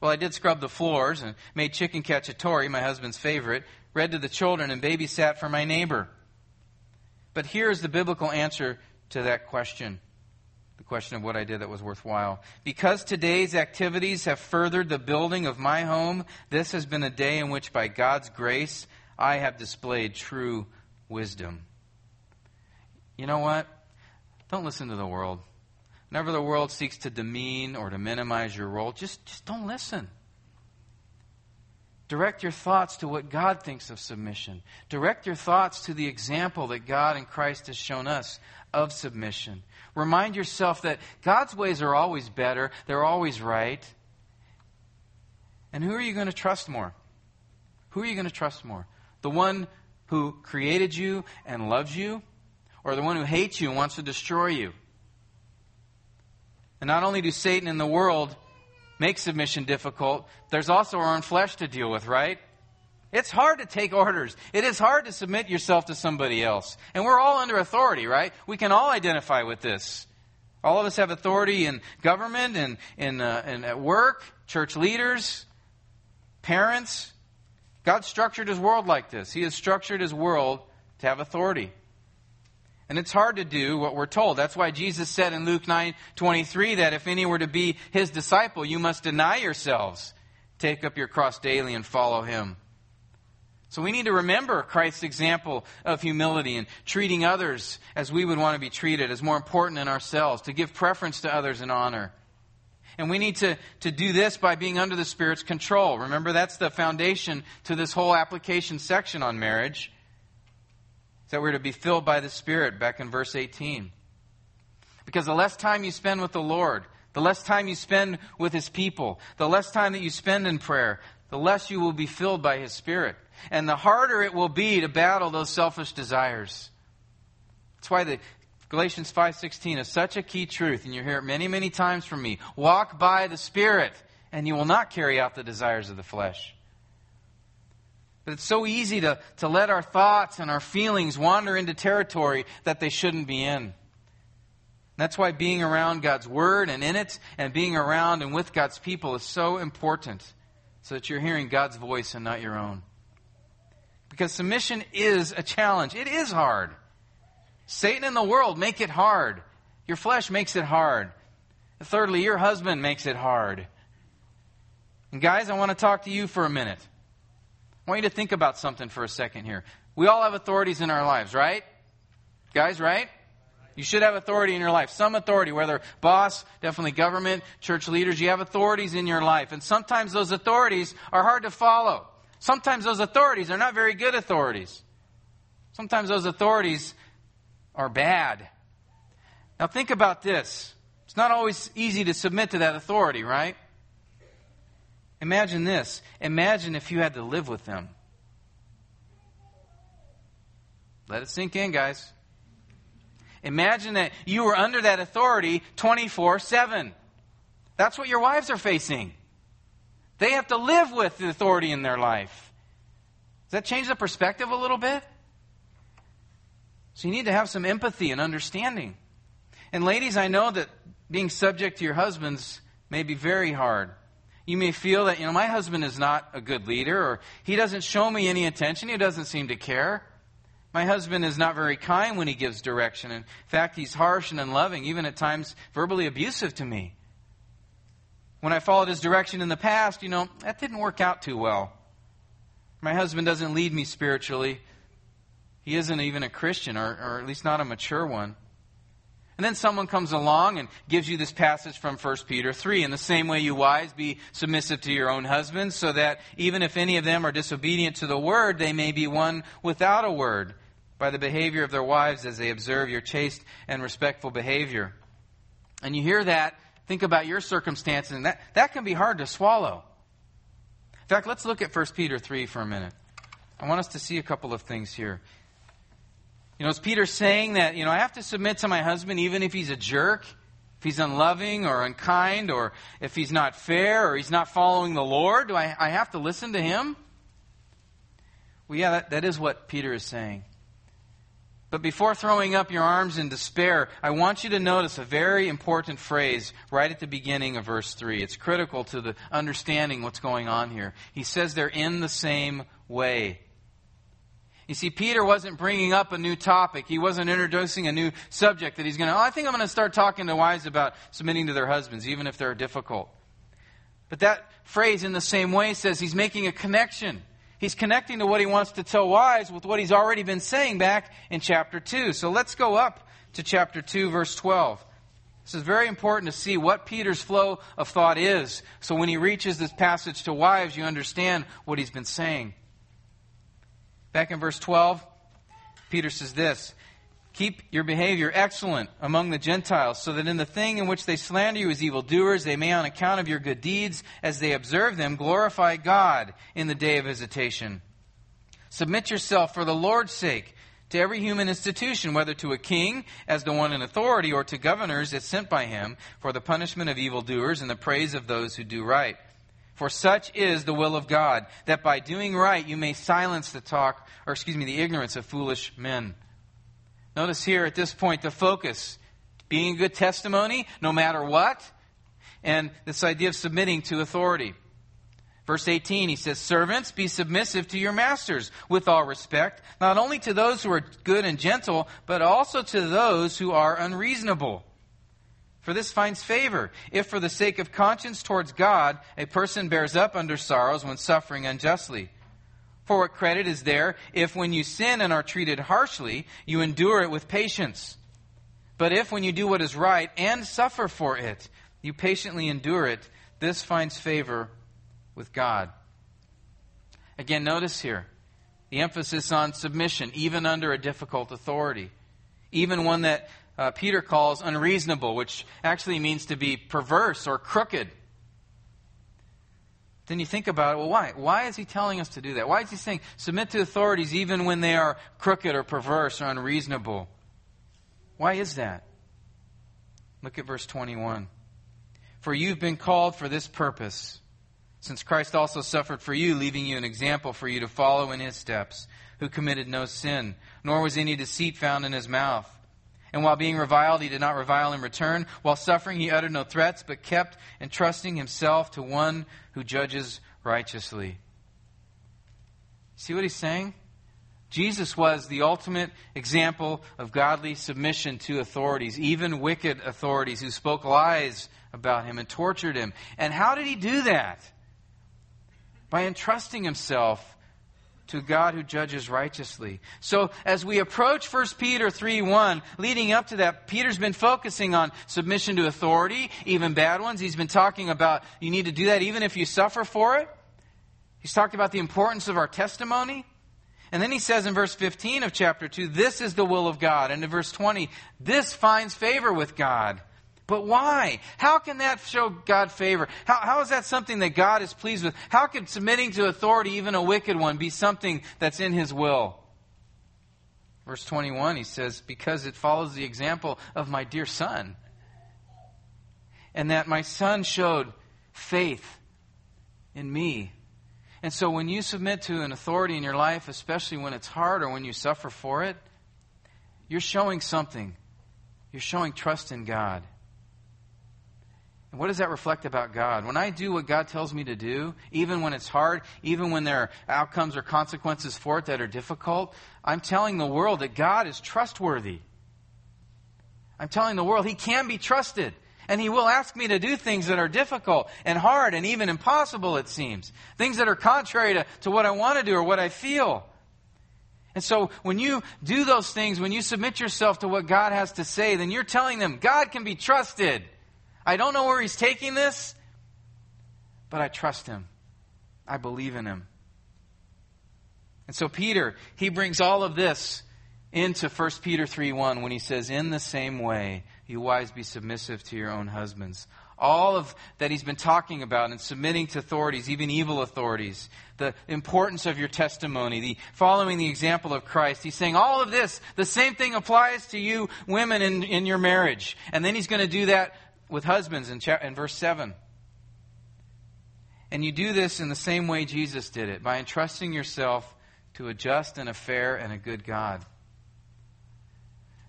Well, I did scrub the floors and made chicken cacciatore, my husband's favorite, read to the children, and babysat for my neighbor. But here is the biblical answer to that question the question of what I did that was worthwhile. Because today's activities have furthered the building of my home, this has been a day in which, by God's grace, I have displayed true wisdom. You know what? Don't listen to the world. Whenever the world seeks to demean or to minimize your role, just, just don't listen. Direct your thoughts to what God thinks of submission. Direct your thoughts to the example that God and Christ has shown us of submission. Remind yourself that God's ways are always better, they're always right. And who are you going to trust more? Who are you going to trust more? The one who created you and loves you, or the one who hates you and wants to destroy you? And not only do Satan and the world make submission difficult, there's also our own flesh to deal with, right? It's hard to take orders. It is hard to submit yourself to somebody else. And we're all under authority, right? We can all identify with this. All of us have authority in government and, in, uh, and at work, church leaders, parents. God structured his world like this. He has structured his world to have authority. And it's hard to do what we're told. That's why Jesus said in Luke 9 23 that if any were to be his disciple, you must deny yourselves, take up your cross daily, and follow him. So we need to remember Christ's example of humility and treating others as we would want to be treated, as more important than ourselves, to give preference to others in honor. And we need to, to do this by being under the Spirit's control. Remember, that's the foundation to this whole application section on marriage. That we're to be filled by the Spirit, back in verse 18. Because the less time you spend with the Lord, the less time you spend with His people, the less time that you spend in prayer, the less you will be filled by His Spirit and the harder it will be to battle those selfish desires. That's why the Galatians 5:16 is such a key truth and you hear it many many times from me. Walk by the spirit and you will not carry out the desires of the flesh. But it's so easy to, to let our thoughts and our feelings wander into territory that they shouldn't be in. That's why being around God's Word and in it and being around and with God's people is so important so that you're hearing God's voice and not your own. Because submission is a challenge. It is hard. Satan and the world make it hard. Your flesh makes it hard. Thirdly, your husband makes it hard. And guys, I want to talk to you for a minute. I want you to think about something for a second here. We all have authorities in our lives, right? Guys, right? You should have authority in your life. Some authority, whether boss, definitely government, church leaders, you have authorities in your life. And sometimes those authorities are hard to follow. Sometimes those authorities are not very good authorities. Sometimes those authorities are bad. Now think about this. It's not always easy to submit to that authority, right? Imagine this. Imagine if you had to live with them. Let it sink in, guys. Imagine that you were under that authority 24 7. That's what your wives are facing. They have to live with the authority in their life. Does that change the perspective a little bit? So you need to have some empathy and understanding. And ladies, I know that being subject to your husbands may be very hard. You may feel that, you know, my husband is not a good leader, or he doesn't show me any attention, he doesn't seem to care. My husband is not very kind when he gives direction. In fact, he's harsh and unloving, even at times verbally abusive to me. When I followed his direction in the past, you know, that didn't work out too well. My husband doesn't lead me spiritually. He isn't even a Christian, or, or at least not a mature one. And then someone comes along and gives you this passage from 1 Peter 3. In the same way, you wives, be submissive to your own husbands, so that even if any of them are disobedient to the word, they may be won without a word by the behavior of their wives as they observe your chaste and respectful behavior. And you hear that, think about your circumstances, and that, that can be hard to swallow. In fact, let's look at 1 Peter 3 for a minute. I want us to see a couple of things here. You know, is Peter saying that, you know, I have to submit to my husband even if he's a jerk, if he's unloving or unkind, or if he's not fair or he's not following the Lord? Do I, I have to listen to him? Well, yeah, that, that is what Peter is saying. But before throwing up your arms in despair, I want you to notice a very important phrase right at the beginning of verse 3. It's critical to the understanding what's going on here. He says they're in the same way. You see, Peter wasn't bringing up a new topic. He wasn't introducing a new subject that he's going to, oh, I think I'm going to start talking to wives about submitting to their husbands, even if they're difficult. But that phrase in the same way says he's making a connection he's connecting to what he wants to tell wives with what he's already been saying back in chapter 2. So let's go up to chapter 2, verse 12. This is very important to see what Peter's flow of thought is. So when he reaches this passage to wives, you understand what he's been saying. Back in verse 12, Peter says this Keep your behavior excellent among the Gentiles, so that in the thing in which they slander you as evildoers, they may, on account of your good deeds, as they observe them, glorify God in the day of visitation. Submit yourself for the Lord's sake to every human institution, whether to a king as the one in authority or to governors as sent by him for the punishment of evildoers and the praise of those who do right. For such is the will of God, that by doing right you may silence the talk, or excuse me, the ignorance of foolish men. Notice here at this point the focus being a good testimony no matter what, and this idea of submitting to authority. Verse 18, he says, Servants, be submissive to your masters with all respect, not only to those who are good and gentle, but also to those who are unreasonable. For this finds favor, if for the sake of conscience towards God, a person bears up under sorrows when suffering unjustly. For what credit is there if when you sin and are treated harshly, you endure it with patience? But if when you do what is right and suffer for it, you patiently endure it, this finds favor with God. Again, notice here the emphasis on submission, even under a difficult authority, even one that uh, Peter calls unreasonable, which actually means to be perverse or crooked. Then you think about it, well, why? Why is he telling us to do that? Why is he saying submit to authorities even when they are crooked or perverse or unreasonable? Why is that? Look at verse 21. For you've been called for this purpose since Christ also suffered for you, leaving you an example for you to follow in his steps, who committed no sin, nor was any deceit found in his mouth. And while being reviled, he did not revile in return. While suffering, he uttered no threats, but kept entrusting himself to one who judges righteously. See what he's saying? Jesus was the ultimate example of godly submission to authorities, even wicked authorities who spoke lies about him and tortured him. And how did he do that? by entrusting himself to God who judges righteously. So as we approach 1 Peter 3 1, leading up to that, Peter's been focusing on submission to authority, even bad ones. He's been talking about you need to do that even if you suffer for it. He's talked about the importance of our testimony. And then he says in verse 15 of chapter 2, this is the will of God. And in verse 20, this finds favor with God. But why? How can that show God favor? How, how is that something that God is pleased with? How can submitting to authority, even a wicked one, be something that's in His will? Verse 21, he says, Because it follows the example of my dear son. And that my son showed faith in me. And so when you submit to an authority in your life, especially when it's hard or when you suffer for it, you're showing something. You're showing trust in God. And what does that reflect about God? When I do what God tells me to do, even when it's hard, even when there are outcomes or consequences for it that are difficult, I'm telling the world that God is trustworthy. I'm telling the world He can be trusted. And He will ask me to do things that are difficult and hard and even impossible, it seems. Things that are contrary to, to what I want to do or what I feel. And so when you do those things, when you submit yourself to what God has to say, then you're telling them God can be trusted. I don't know where he's taking this, but I trust him. I believe in him. And so Peter, he brings all of this into 1 Peter 3 1 when he says, In the same way, you wives be submissive to your own husbands. All of that he's been talking about and submitting to authorities, even evil authorities, the importance of your testimony, the following the example of Christ. He's saying all of this, the same thing applies to you women in, in your marriage. And then he's going to do that with husbands in, cha- in verse 7. And you do this in the same way Jesus did it, by entrusting yourself to a just and a fair and a good God.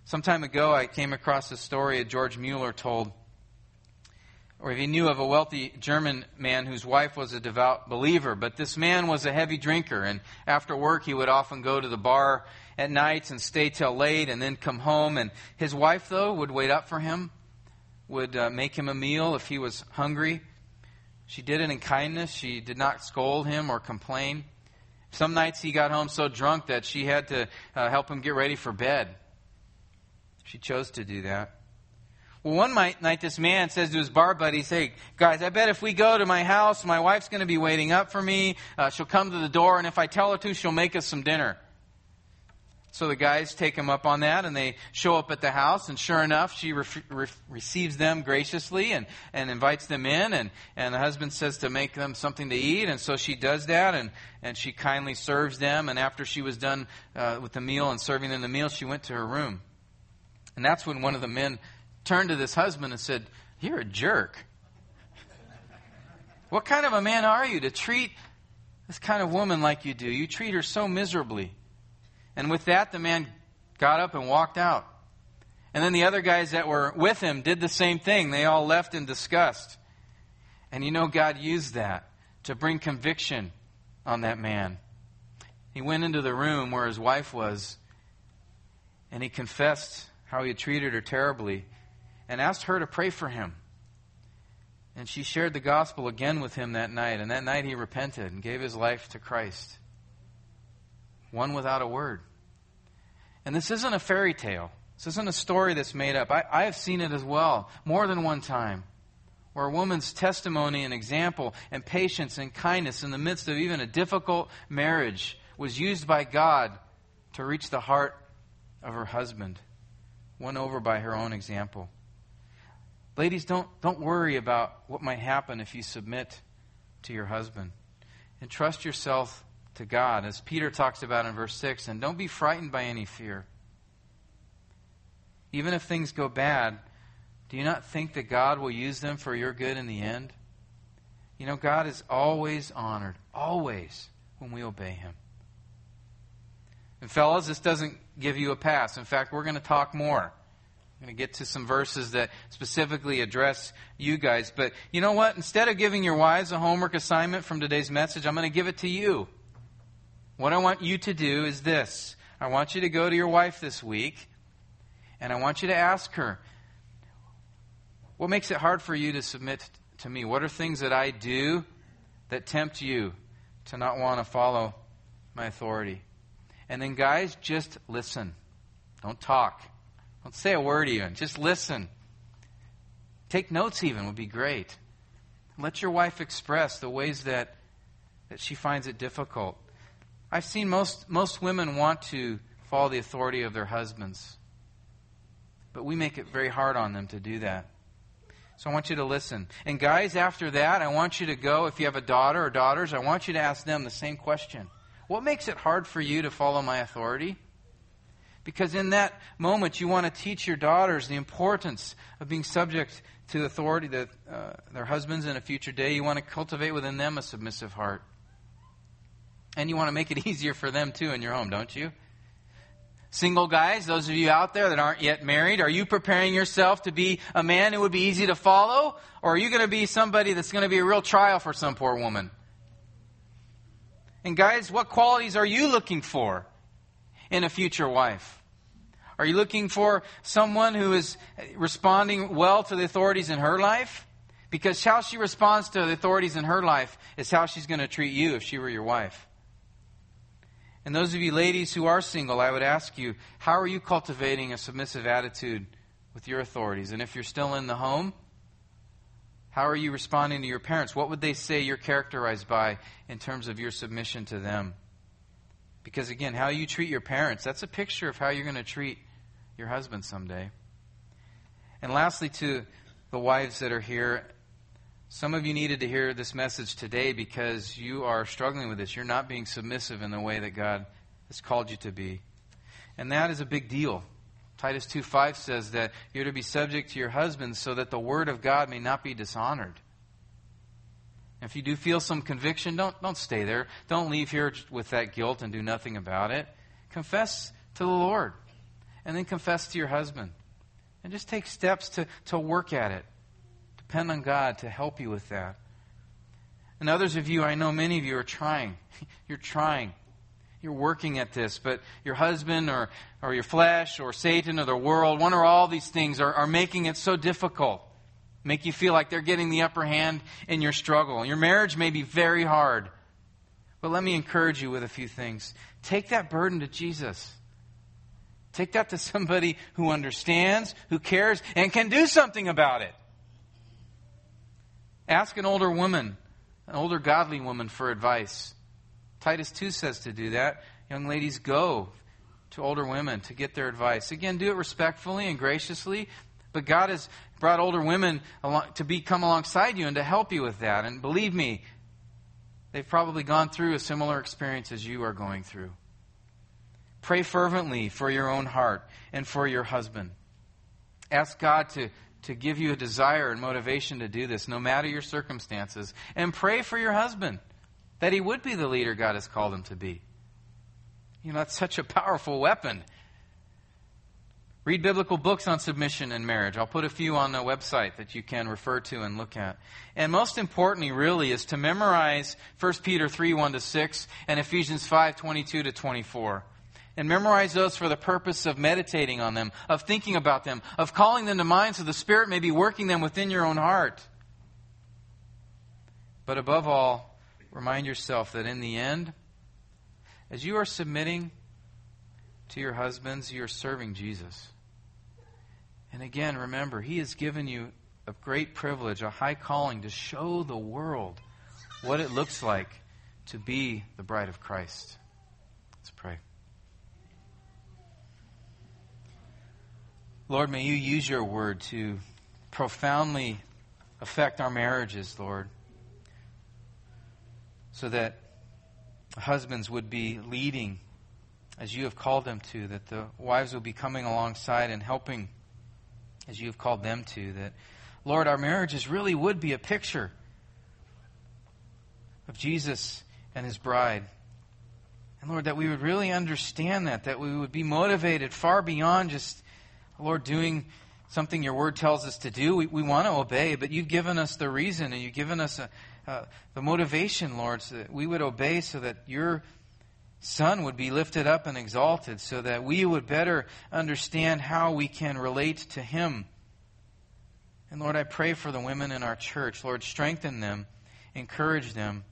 Some time ago, I came across a story that George Mueller told, or he knew of a wealthy German man whose wife was a devout believer, but this man was a heavy drinker, and after work, he would often go to the bar at nights and stay till late and then come home. And his wife, though, would wait up for him would uh, make him a meal if he was hungry. She did it in kindness. She did not scold him or complain. Some nights he got home so drunk that she had to uh, help him get ready for bed. She chose to do that. Well, one night, this man says to his bar buddies, Hey, guys, I bet if we go to my house, my wife's going to be waiting up for me. Uh, she'll come to the door, and if I tell her to, she'll make us some dinner. So the guys take him up on that and they show up at the house and sure enough, she re- re- receives them graciously and, and invites them in and, and the husband says to make them something to eat and so she does that and, and she kindly serves them and after she was done uh, with the meal and serving them the meal, she went to her room. And that's when one of the men turned to this husband and said, You're a jerk. what kind of a man are you to treat this kind of woman like you do? You treat her so miserably. And with that, the man got up and walked out. And then the other guys that were with him did the same thing. They all left in disgust. And you know, God used that to bring conviction on that man. He went into the room where his wife was, and he confessed how he had treated her terribly, and asked her to pray for him. And she shared the gospel again with him that night, and that night he repented and gave his life to Christ one without a word. And this isn't a fairy tale. This isn't a story that's made up. I, I have seen it as well, more than one time, where a woman's testimony and example and patience and kindness in the midst of even a difficult marriage was used by God to reach the heart of her husband, won over by her own example. Ladies, don't, don't worry about what might happen if you submit to your husband. Entrust yourself to God, as Peter talks about in verse 6. And don't be frightened by any fear. Even if things go bad, do you not think that God will use them for your good in the end? You know, God is always honored, always, when we obey Him. And, fellas, this doesn't give you a pass. In fact, we're going to talk more. I'm going to get to some verses that specifically address you guys. But you know what? Instead of giving your wives a homework assignment from today's message, I'm going to give it to you. What I want you to do is this I want you to go to your wife this week, and I want you to ask her, What makes it hard for you to submit to me? What are things that I do that tempt you to not want to follow my authority? And then, guys, just listen. Don't talk. Don't say a word even. Just listen. Take notes even would be great. Let your wife express the ways that, that she finds it difficult. I've seen most, most women want to follow the authority of their husbands, but we make it very hard on them to do that. So I want you to listen. And guys, after that, I want you to go, if you have a daughter or daughters, I want you to ask them the same question. What makes it hard for you to follow my authority? Because in that moment, you want to teach your daughters the importance of being subject to the authority, that, uh, their husbands in a future day. You want to cultivate within them a submissive heart. And you want to make it *laughs* easier for them too in your home, don't you? Single guys, those of you out there that aren't yet married, are you preparing yourself to be a man who would be easy to follow? Or are you going to be somebody that's going to be a real trial for some poor woman? And guys, what qualities are you looking for in a future wife? Are you looking for someone who is responding well to the authorities in her life? Because how she responds to the authorities in her life is how she's going to treat you if she were your wife. And those of you ladies who are single, I would ask you, how are you cultivating a submissive attitude with your authorities? And if you're still in the home, how are you responding to your parents? What would they say you're characterized by in terms of your submission to them? Because again, how you treat your parents, that's a picture of how you're going to treat your husband someday. And lastly, to the wives that are here, some of you needed to hear this message today because you are struggling with this. You're not being submissive in the way that God has called you to be. And that is a big deal. Titus 2:5 says that you're to be subject to your husbands so that the word of God may not be dishonored. If you do feel some conviction, don't, don't stay there. Don't leave here with that guilt and do nothing about it. Confess to the Lord. And then confess to your husband. And just take steps to, to work at it. Depend on God to help you with that. And others of you, I know many of you are trying. *laughs* You're trying. You're working at this, but your husband or, or your flesh or Satan or the world, one or all these things are, are making it so difficult. Make you feel like they're getting the upper hand in your struggle. Your marriage may be very hard. But let me encourage you with a few things. Take that burden to Jesus. Take that to somebody who understands, who cares, and can do something about it. Ask an older woman, an older godly woman, for advice. Titus 2 says to do that. Young ladies, go to older women to get their advice. Again, do it respectfully and graciously, but God has brought older women to be come alongside you and to help you with that. And believe me, they've probably gone through a similar experience as you are going through. Pray fervently for your own heart and for your husband. Ask God to, to give you a desire and motivation to do this, no matter your circumstances. And pray for your husband that he would be the leader God has called him to be. You know, that's such a powerful weapon. Read biblical books on submission and marriage. I'll put a few on the website that you can refer to and look at. And most importantly, really, is to memorize 1 Peter 3 1 to 6 and Ephesians 5 22 to 24. And memorize those for the purpose of meditating on them, of thinking about them, of calling them to mind so the Spirit may be working them within your own heart. But above all, remind yourself that in the end, as you are submitting to your husbands, you are serving Jesus. And again, remember, He has given you a great privilege, a high calling to show the world what it looks like to be the bride of Christ. Let's pray. Lord, may you use your word to profoundly affect our marriages, Lord, so that husbands would be leading as you have called them to, that the wives will be coming alongside and helping as you have called them to, that, Lord, our marriages really would be a picture of Jesus and his bride. And Lord, that we would really understand that, that we would be motivated far beyond just, Lord, doing something your word tells us to do. We, we want to obey, but you've given us the reason and you've given us a, the motivation, Lord, so that we would obey so that your Son would be lifted up and exalted, so that we would better understand how we can relate to Him. And Lord, I pray for the women in our church. Lord, strengthen them, encourage them.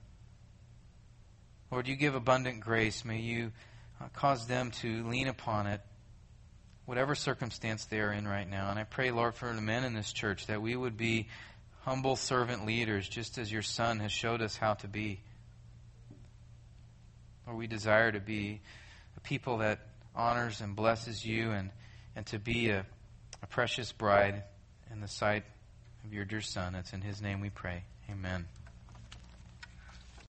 Lord, you give abundant grace. May you uh, cause them to lean upon it, whatever circumstance they are in right now. And I pray, Lord, for the men in this church that we would be humble servant leaders, just as your Son has showed us how to be. Lord, we desire to be a people that honors and blesses you and, and to be a, a precious bride in the sight of your dear Son. It's in his name we pray. Amen.